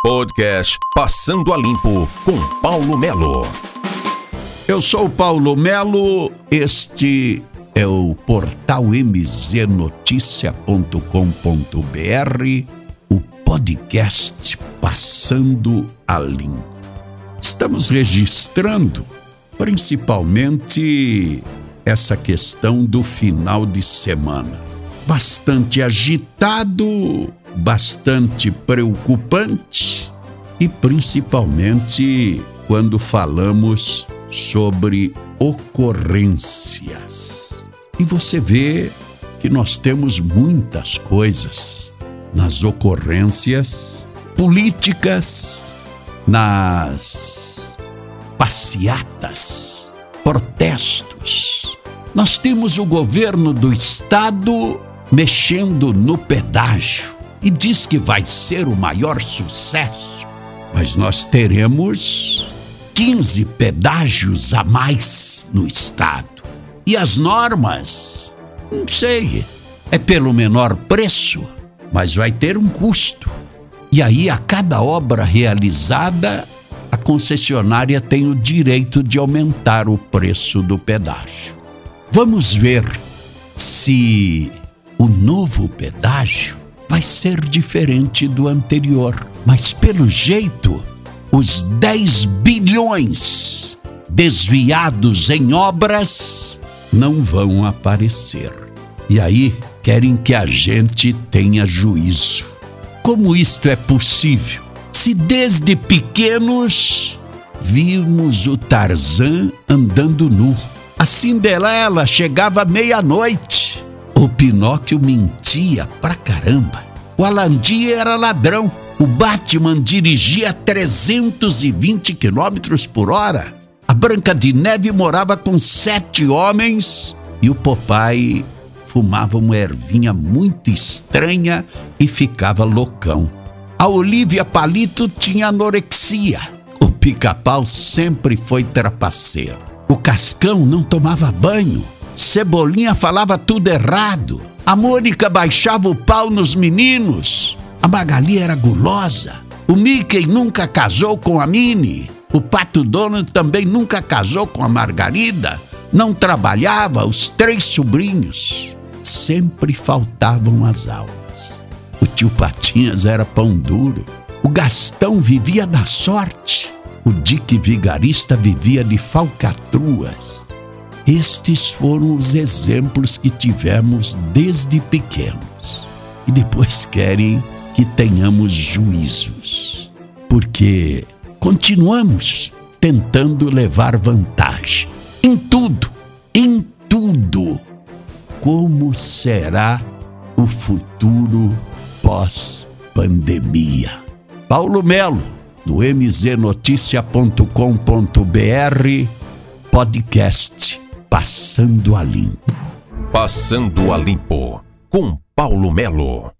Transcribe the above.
Podcast Passando a Limpo com Paulo Melo. Eu sou Paulo Melo, este é o portal mznoticia.com.br, o podcast Passando a Limpo. Estamos registrando principalmente essa questão do final de semana. Bastante agitado, bastante preocupante e principalmente quando falamos sobre ocorrências. E você vê que nós temos muitas coisas nas ocorrências políticas, nas passeatas, protestos. Nós temos o governo do estado mexendo no pedágio e diz que vai ser o maior sucesso. Mas nós teremos 15 pedágios a mais no estado. E as normas? Não sei. É pelo menor preço, mas vai ter um custo. E aí, a cada obra realizada, a concessionária tem o direito de aumentar o preço do pedágio. Vamos ver se o novo pedágio vai ser diferente do anterior. Mas pelo jeito, os 10 bilhões desviados em obras não vão aparecer. E aí querem que a gente tenha juízo. Como isto é possível? Se desde pequenos vimos o Tarzan andando nu, a Cinderela chegava meia-noite o Pinóquio mentia pra caramba. O Alandi era ladrão. O Batman dirigia 320 quilômetros por hora. A Branca de Neve morava com sete homens e o Popeye fumava uma ervinha muito estranha e ficava loucão. A Olivia Palito tinha anorexia. O pica-pau sempre foi trapaceiro. O Cascão não tomava banho. Cebolinha falava tudo errado. A Mônica baixava o pau nos meninos. A Magali era gulosa. O Mickey nunca casou com a Minnie. O Pato Donald também nunca casou com a Margarida. Não trabalhava, os três sobrinhos. Sempre faltavam as aulas. O tio Patinhas era pão duro. O Gastão vivia da sorte. O Dick Vigarista vivia de falcatruas. Estes foram os exemplos que tivemos desde pequenos. E depois querem que tenhamos juízos, porque continuamos tentando levar vantagem em tudo, em tudo. Como será o futuro pós-pandemia? Paulo Melo, no mznoticia.com.br, podcast Passando a Limpo. Passando a Limpo com Paulo Melo.